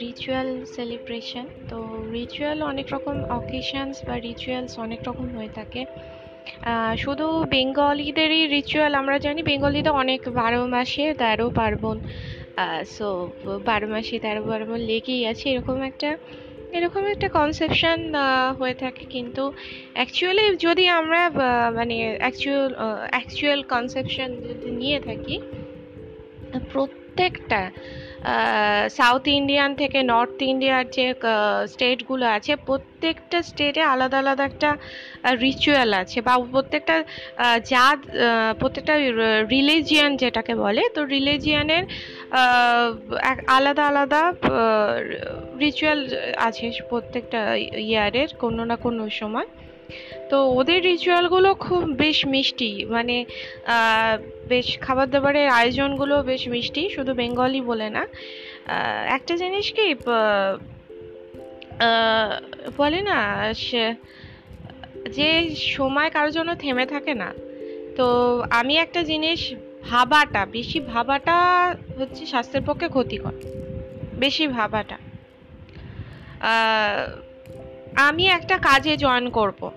Ritual celebration তো ritual অনেক রকম অকেশনস বা রিচুয়ালস অনেক রকম হয়ে থাকে। শুধু বেঙ্গলিদেরই রিচুয়াল আমরা জানি বেঙ্গলিতে অনেক বারো মাসে তেরো পার্বণ সো বারো মাসে তেরো পার্বণ লেগেই আছে, এরকম একটা এরকম একটা কনসেপশন হয়ে থাকে কিন্তু অ্যাকচুয়ালি যদি আমরা মানে অ্যাকচুয়াল অ্যাকচুয়াল কনসেপশন যদি নিয়ে থাকি, প্রত্যেকটা সাউথ ইন্ডিয়ান থেকে নর্থ ইন্ডিয়ার যে স্টেটগুলো আছে, প্রত্যেকটা স্টেটে আলাদা আলাদা একটা রিচুয়াল আছে বা প্রত্যেকটা জাত প্রত্যেকটা রিলিজিয়ান যেটাকে বলে, তো রিলিজিয়ানের আলাদা আলাদা রিচুয়াল আছে প্রত্যেকটা ইয়ারের কোনো না কোনো সময়। তো ওদের রিচুয়ালগুলো খুব বেশ মিষ্টি মানে বেশ খাবার দাবারের আয়োজনগুলো বেশ মিষ্টি, শুধু বেঙ্গলি বলে না। একটা জিনিস কি বলে না যে সময় কারোর জন্য থেমে থাকে না। তো আমি একটা জিনিস, ভাবাটা, বেশি ভাবাটা হচ্ছে স্বাস্থ্যের পক্ষে ক্ষতিকর। বেশি ভাবাটা। আমি একটা কাজে জয়েন করব।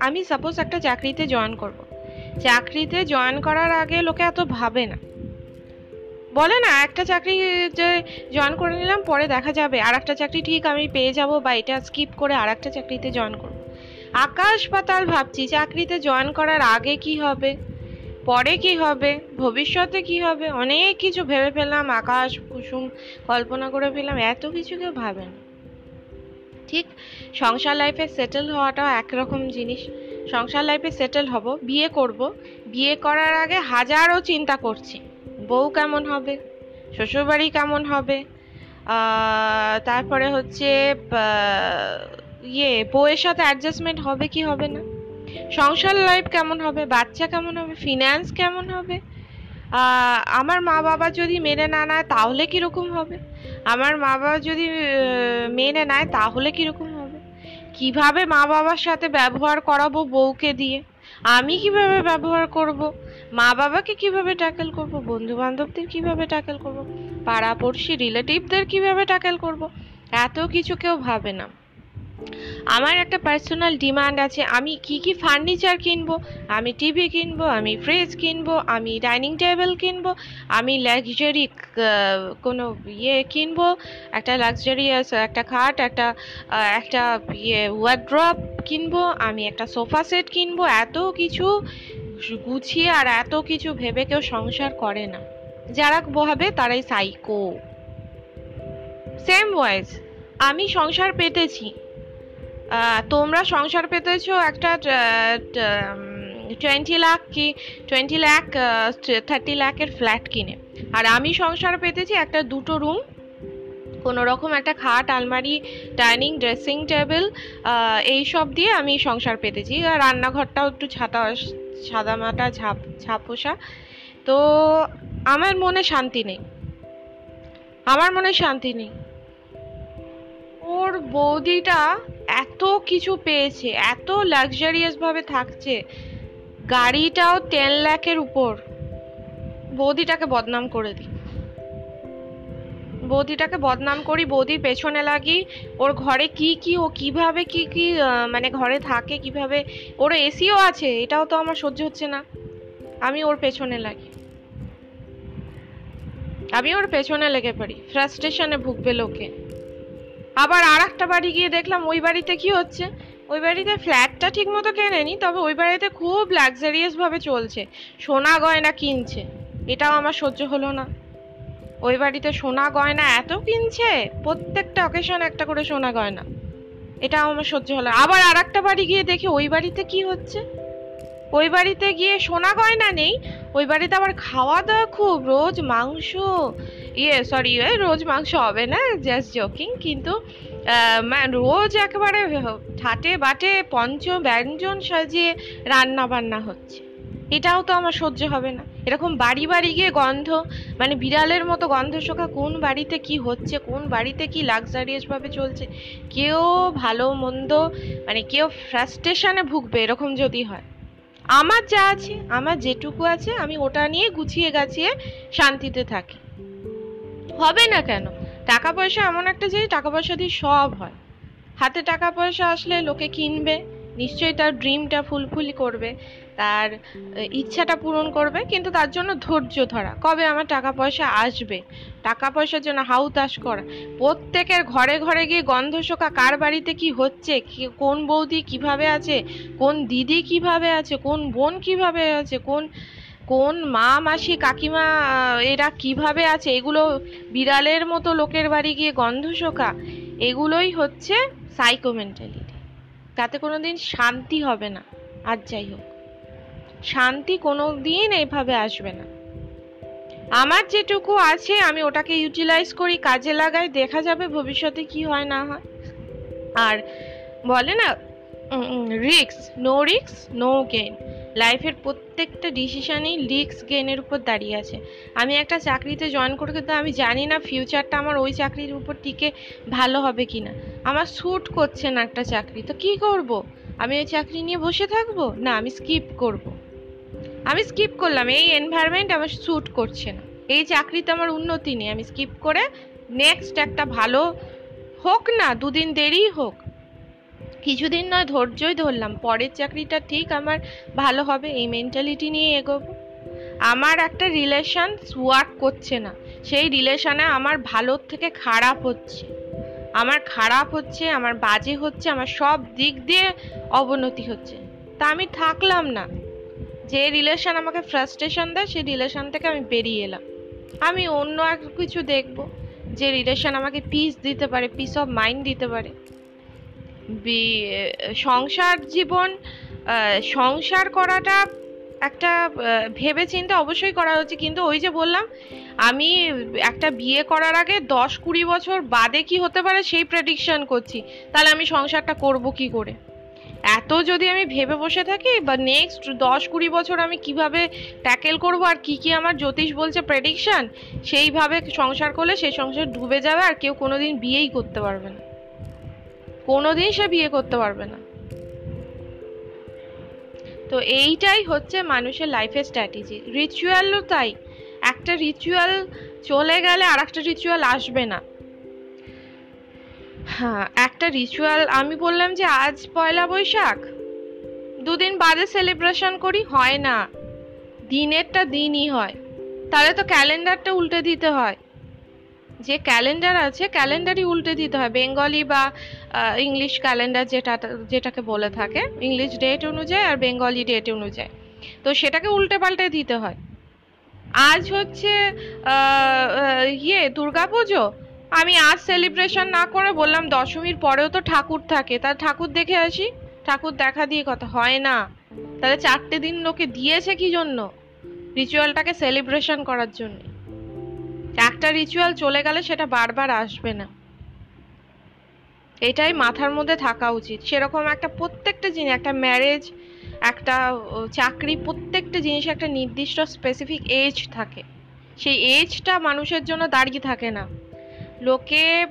আমি সাপোজ একটা চাকরিতে জয়েন করব। চাকরিতে জয়েন করার আগে লোকে এত ভাবে না। বলে না, একটা চাকরি যে জয়েন করে নিলাম, পরে দেখা যাবে। আর একটা চাকরি ঠিক আমি পেয়ে যাব বা এটা স্কিপ করে আর একটা চাকরিতে জয়েন করব। আকাশ পাতাল ভাবছি, চাকরিতে জয়েন করার আগে কি হবে? পরে কি হবে? ভবিষ্যতে কি হবে? অনেক কিছু ভেবে ফেললাম, আকাশ কুসুম কল্পনা করে ফেললাম, এত কিছু কেউ ভাবে না। ঠিক, সংসার লাইফে সেটেল হওয়াটাও একরকম জিনিস। সংসার লাইফে সেটেল হব, বিয়ে করব। বিয়ে করার আগে হাজারো চিন্তা করছি, বউ কেমন হবে, শ্বশুরবাড়ি কেমন হবে তারপরে হচ্ছে ইয়ে বউয়ের সাথে অ্যাডজাস্টমেন্ট হবে কি হবে না? সংসার লাইফ কেমন হবে, বাচ্চা কেমন হবে ফিনান্স কেমন হবে? আমার মা বাবা যদি মেনে না নেয়, তাহলে কীরকম হবে? আমার মা বাবা যদি মেনে নেয়, তাহলে কীরকম হবে? কীভাবে মা বাবার সাথে ব্যবহার করাবো বউকে দিয়ে? আমি কীভাবে ব্যবহার করব? মা বাবাকে কীভাবে ট্যাকেল করব? বন্ধু বান্ধবদের কীভাবে ট্যাকেল করব? পাড়াপড়শি রিলেটিভদের কীভাবে ট্যাকেল করব? এত কিছু কেউ ভাবে না। আমার একটা পার্সোনাল ডিমান্ড আছে, আমি কি কি ফার্নিচার কিনবো? আমি টিভি কিনবো, আমি ফ্রিজ কিনবো, আমি ডাইনিং টেবিল কিনবো, আমি লাক্সারি কোনো ইয়ে কিনবো, একটা লাক্সারিয়াস একটা খাট, একটা একটা ইয়ে ওয়ার্ড্রপ কিনবো, আমি একটা সোফা সেট কিনবো, এত কিছু গুছিয়ে আর এত কিছু ভেবে কেউ সংসার করে না। যারা ভাবে তারাই সাইকো সেম ওয়াইজ আমি সংসার পেতেছি তোমরা সংসার পেতেছো একটা টোয়েন্টি লাখ কি টোয়েন্টি লাখ থার্টি লাখের ফ্ল্যাট কিনে। আর আমি সংসার পেতেছি একটা দুটো রুম কোনো রকম একটা খাট, আলমারি ডাইনিং ড্রেসিং টেবিল এই সব দিয়ে আমি সংসার পেতেছি। আর রান্নাঘরটাও একটু ছাতা সাদামাটা ঝাপ, ঝাপোসা। তো আমার মনে শান্তি নেই। আমার মনে শান্তি নেই। ওর বৌদিটা এত কিছু পেয়েছে, এত লাক্সারিয়াস ভাবে থাকছে। গাড়িটাও টেন লাখের উপর। বৌদিটাকে বদনাম করে দিই। বৌদিটাকে বদনাম করি, বৌদির পেছনে লাগি, ওর ঘরে কি কি, ও কীভাবে কি কি মানে ঘরে থাকে, কীভাবে, ওর এসিও আছে, এটাও তো আমার সহ্য হচ্ছে না। আমি ওর পেছনে লাগি। আমি ওর পেছনে লেগে পড়ি ফ্রাস্ট্রেশনে ভুগবে লোকে। আবার আর একটা বাড়ি গিয়ে দেখলাম, ওই বাড়িতে কি হচ্ছে? ওই বাড়িতে ফ্ল্যাটটা ঠিক মতো কেনেনি, তবে ওই বাড়িতে খুব লাক্সারিয়াস ভাবে চলছে। সোনা গয়না কিনছে। এটাও আমার সহ্য হলো না। ওই বাড়িতে সোনা গয়না এত কিনছে, প্রত্যেকটা অকেশন একটা করে সোনা গয়না। এটাও আমার সহ্য হলো আবার আর একটা বাড়ি গিয়ে দেখি, ওই বাড়িতে কি হচ্ছে? ওই বাড়িতে গিয়ে সোনা গয়না নেই, ওই বাড়িতে আবার খাওয়া দাওয়া খুব, রোজ মাংস। ইয়ে সরি রোজ মাংস হবে না জাস্ট জোকিং কিন্তু রোজ একেবারে ঠাটে বাটে পঞ্চ ব্যঞ্জন সাজিয়ে রান্না বান্না হচ্ছে। এটাও তো আমার সহ্য হবে না। এরকম বাড়ি বাড়ি গিয়ে গন্ধ মানে বিড়ালের মতো গন্ধ শোকা, কোন বাড়িতে কি হচ্ছে, কোন বাড়িতে কি লাক্সারিয়াস ভাবে চলছে, কেউ ভালো মন্দ মানে কেউ ফ্রাস্ট্রেশনে ভুগবে, এরকম যদি হয়। আমার যা আছে, আমার যেটুকু আছে, আমি ওটা নিয়ে গুছিয়ে গাছিয়ে শান্তিতে থাকি। হবে না কেন? টাকা পয়সা এমন একটা জিনিস, টাকা পয়সা দিয়ে সব হয়। হাতে টাকা পয়সা আসলে লোকে কিনবে। নিশ্চয়ই তার ড্রিমটা ফুলফিল করবে, তার ইচ্ছাটা পূরণ করবে, কিন্তু তার জন্য ধৈর্য ধরা। কবে আমার টাকা পয়সা আসবে? টাকা পয়সার জন্য হাউতাস করা। প্রত্যেকের ঘরে ঘরে গিয়ে গন্ধ শোকা, কার বাড়িতে কি হচ্ছে? কোন বৌদি কীভাবে আছে? কোন দিদি কীভাবে আছে? কোন বোন কীভাবে আছে? কোন কোন মা, মাসি, কাকিমা এরা কীভাবে আছে? এগুলো বিড়ালের মতো লোকের বাড়ি গিয়ে গন্ধ শোকা। এগুলোই হচ্ছে সাইকো মেন্টালিটি তাতে কোনো দিন শান্তি হবে না। আর যাই হোক। শান্তি কোনো দিন এইভাবে আসবে না। আমার যেটুকু আছে, আমি ওটাকে ইউটিলাইজ করি, কাজে লাগাই, দেখা যাবে ভবিষ্যতে কি হয়, না হয়। আর বলে না রিক্স নো রিক্স নো গেন লাইফের প্রত্যেকটা ডিসিশানই রিক্স গেনের উপর দাঁড়িয়ে আছে। আমি একটা চাকরিতে জয়েন করে কিন্তু আমি জানি না ফিউচারটা আমার ওই চাকরির উপর টিকে ভালো হবে কি না আমার স্যুট করছে না একটা চাকরি, তো কি করব? আমি ওই চাকরি নিয়ে বসে থাকব? না, আমি স্কিপ করব। আমি স্কিপ করলাম, এই এনভায়রনমেন্ট আমার স্যুট করছে না। এই চাকরিতে আমার উন্নতি নেই, আমি স্কিপ করে নেক্সট একটা ভালো হোক না, দুদিন দেরি হোক কিছুদিন নয়, ধৈর্যই ধরলাম। পরের চাকরিটা ঠিক আমার ভালো হবে, এই মেন্টালিটি নিয়ে এগোবো। আমার একটা রিলেশন ওয়ার্ক করছে না। সেই রিলেশনে আমার ভালোর থেকে খারাপ হচ্ছে। আমার খারাপ হচ্ছে, আমার বাজে হচ্ছে, আমার সব দিক দিয়ে অবনতি হচ্ছে। তা আমি থাকলাম না। যে রিলেশন আমাকে ফ্রাস্ট্রেশন দেয়, সেই রিলেশন থেকে আমি বেরিয়ে এলাম। আমি অন্য এক কিছু দেখব। যে রিলেশন আমাকে পিস দিতে পারে পিস অফ মাইন্ড দিতে পারে। সংসার জীবন সংসার করাটা একটা ভেবে চিন্তে অবশ্যই করা হচ্ছে কিন্তু ওই যে বললাম, আমি একটা বিয়ে করার আগে দশ কুড়ি বছর বাদে কি হতে পারে সেই প্রেডিকশন করছি। তাহলে আমি সংসারটা করব কি করে? এত যদি আমি ভেবে বসে থাকি, বা নেক্সট দশ কুড়ি বছর আমি কীভাবে ট্যাকেল করব, আর কি কি আমার জ্যোতিষ বলছে প্রেডিকশন সেইভাবে সংসার করলে সেই সংসার ডুবে যাবে, আর কেউ কোনোদিন বিয়েই করতে পারবে না। কোনোদিন সে বিয়ে করতে পারবে না। তো এইটাই হচ্ছে মানুষের লাইফের স্ট্র্যাটেজি রিচুয়ালও তাই। একটা রিচুয়াল চলে গেলে আর একটা রিচুয়াল আসবে না। হ্যাঁ একটা রিচুয়াল আমি বললাম যে আজ পয়লা বৈশাখ। দুদিন বাদে সেলিব্রেশন করি, হয় না। দিনেরটা দিনই হয়। তাহলে তো ক্যালেন্ডারটা উল্টে দিতে হয়। যে ক্যালেন্ডার আছে, ক্যালেন্ডারই উল্টে দিতে হয়। বেঙ্গলি বা ইংলিশ ক্যালেন্ডার যেটা, যেটাকে বলে থাকে, ইংলিশ ডেট অনুযায়ী আর বেঙ্গলি ডেট অনুযায়ী। তো সেটাকে উল্টে পাল্টে দিতে হয়। আজ হচ্ছে ইয়ে দুর্গা পুজো। আমি আজ সেলিব্রেশন না করে বললাম, দশমীর পরেও তো ঠাকুর থাকে। তার ঠাকুর দেখে আসি। ঠাকুর দেখা দিয়ে কথা, হয় না। তাহলে চারটে দিন লোকে দিয়েছে কি জন্য? রিচুয়ালটাকে সেলিব্রেশন করার জন্য। একটা রিচুয়াল চলে গেলে সেটা বারবার আসবে না। এটাই মাথার মধ্যে থাকা উচিত। সেরকম একটা প্রত্যেকটা জিনিস, একটা ম্যারেজ একটা চাকরি, প্রত্যেকটা জিনিস একটা নির্দিষ্ট স্পেসিফিক এজ থাকে। সেই এজটা মানুষের জন্য দাঁড়িয়ে থাকে না। লোকে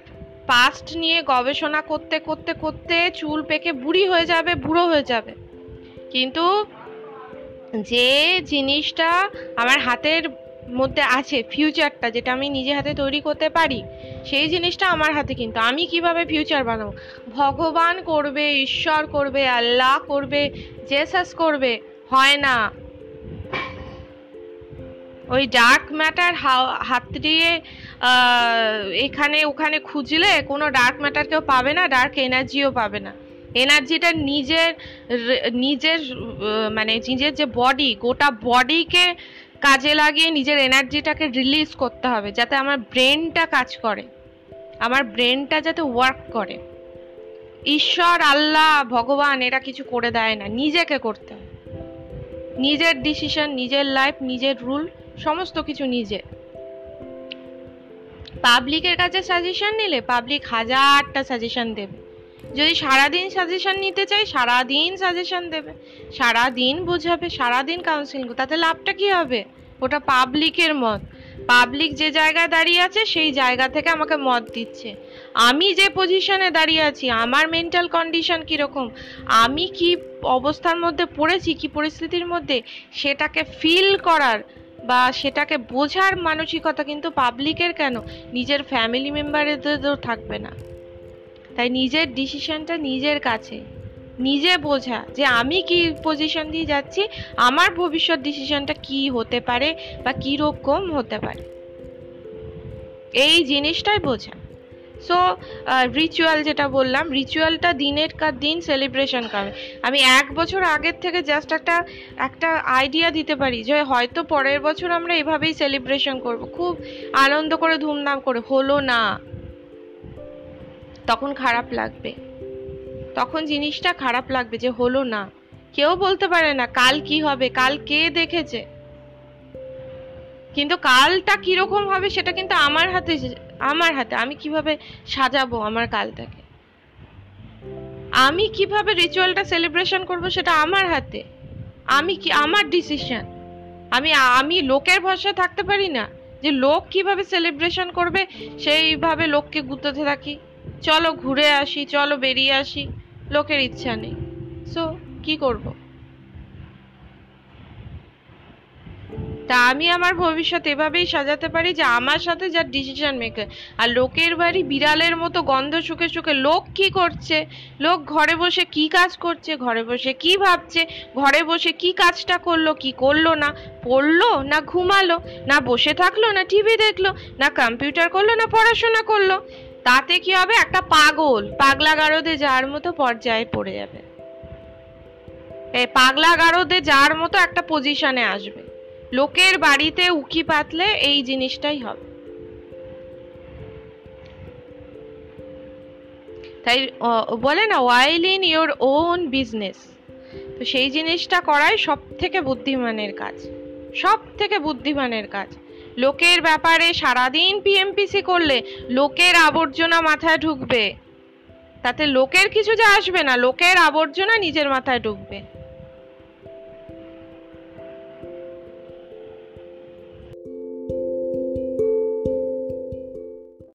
পাস্ট নিয়ে গবেষণা করতে করতে করতে চুল পেকে বুড়ি হয়ে যাবে, বুড়ো হয়ে যাবে। কিন্তু যে জিনিসটা আমার হাতের মধ্যে আছে ফিউচারটা যেটা আমি নিজে হাতে তৈরি করতে পারি, সেই জিনিসটা আমার হাতে কিন্তু। আমি কীভাবে ফিউচার বানাবো? ভগবান করবে, ঈশ্বর করবে, আল্লাহ করবে জেসাস করবে, হয় না। ওই ডার্ক ম্যাটার হাত দিয়ে এখানে ওখানে খুঁজলে কোনো ডার্ক ম্যাটার কেউ পাবে না ডার্ক এনার্জিও পাবে না। এনার্জিটা নিজের নিজের মানে নিজের যে বডি গোটা বডিকে কাজে লাগিয়ে নিজের এনার্জিটাকে রিলিজ করতে হবে, যাতে আমার ব্রেনটা কাজ করে। আমার ব্রেনটা যাতে ওয়ার্ক করে। ঈশ্বর, আল্লাহ, ভগবান এরা কিছু করে দেয় না, নিজেকে করতে হবে নিজের ডিসিশন নিজের লাইফ নিজের রুল সমস্ত কিছু নিজে। পাবলিকের কাছে সাজেশন নিলে পাবলিক হাজারটা সাজেশন দেবে। যদি সারাদিন সাজেশন নিতে চাই সারাদিন সাজেশন দেবে। সারাদিন বোঝাবে, সারাদিন কাউন্সিলিং তাতে লাভটা কি হবে? ওটা পাবলিকের মত। পাবলিক যে জায়গায় দাঁড়িয়ে আছে, সেই জায়গা থেকে আমাকে মত দিচ্ছে। আমি যে পজিশনে দাঁড়িয়ে আছি, আমার মেন্টাল কন্ডিশন কীরকম? আমি কি অবস্থার মধ্যে পড়েছি, কি পরিস্থিতির মধ্যে? সেটাকে ফিল করার বা সেটাকে বোঝার মানসিকতা কিন্তু পাবলিকের কেন? নিজের ফ্যামিলি মেম্বারেদেরও থাকবে না। তাই নিজের ডিসিশনটা নিজের কাছে। নিজে বোঝা যে আমি কি পজিশন দিয়ে যাচ্ছি, আমার ভবিষ্যৎ ডিসিশনটা কি হতে পারে বা কীরকম হতে পারে। এই জিনিসটাই বোঝা। সো রিচুয়াল যেটা বললাম রিচুয়ালটা দিনের কার দিন সেলিব্রেশন করে। আমি এক বছর আগের থেকে জাস্ট একটা একটা আইডিয়া দিতে পারি যে হয়তো পরের বছর আমরা এভাবেই সেলিব্রেশন করব। খুব আনন্দ করে ধুমধাম করে। হলো না। তখন খারাপ লাগবে। তখন জিনিসটা খারাপ লাগবে যে হলো না। কেউ বলতে পারে না কাল কি হবে, কাল কে দেখেছে। কিন্তু কালটা কীরকম হবে সেটা কিন্তু আমার হাতে আমার হাতে। আমি কীভাবে সাজাবো আমার কালটাকে? আমি কীভাবে রিচুয়ালটা সেলিব্রেশন করব সেটা আমার হাতে? আমি কি, আমার ডিসিশন আমি আমি লোকের ভরসা থাকতে পারি না যে লোক কীভাবে সেলিব্রেশন করবে, সেইভাবে লোককে গুঁতোতে থাকি। চলো ঘুরে আসি, চলো বেরিয়ে আসি। লোকের ইচ্ছা নেই। সো কি করব? তা আমি আমার ভবিষ্যৎ এভাবেই সাজাতে পারি যে আমার সাথে যার ডিসিশন মেকার আর লোকের বাড়ি বিড়ালের মতো গন্ধ শুকে শুকে লোক কি করছে? লোক ঘরে বসে কি কাজ করছে? ঘরে বসে কি ভাবছে? ঘরে বসে কি কাজটা করল? কি করল না? পড়ল না ঘুমালো? না বসে থাকল? না টিভি দেখল? না কম্পিউটার করল? না পড়াশোনা করল? তাতে কি হবে? একটা পাগল। পাগলা গারদে যার মতো পর্যায়ে পড়ে যাবে। এই পাগলা গারদে যার মতো একটা পজিশনে আসবে। লোকের বাড়িতে উকি পাতলে এই জিনিসটাই হবে। তাই বলে না while in your own business তো সেই জিনিসটা করাই সব থেকে বুদ্ধিমানের কাজ। সব থেকে বুদ্ধিমানের কাজ। লোকের ব্যাপারে সারাদিন পিএমপিসি করলে লোকের আবর্জনা মাথায় ঢুকবে। তাতে লোকের কিছু যা আসবে না, লোকের আবর্জনা নিজের মাথায় ঢুকবে।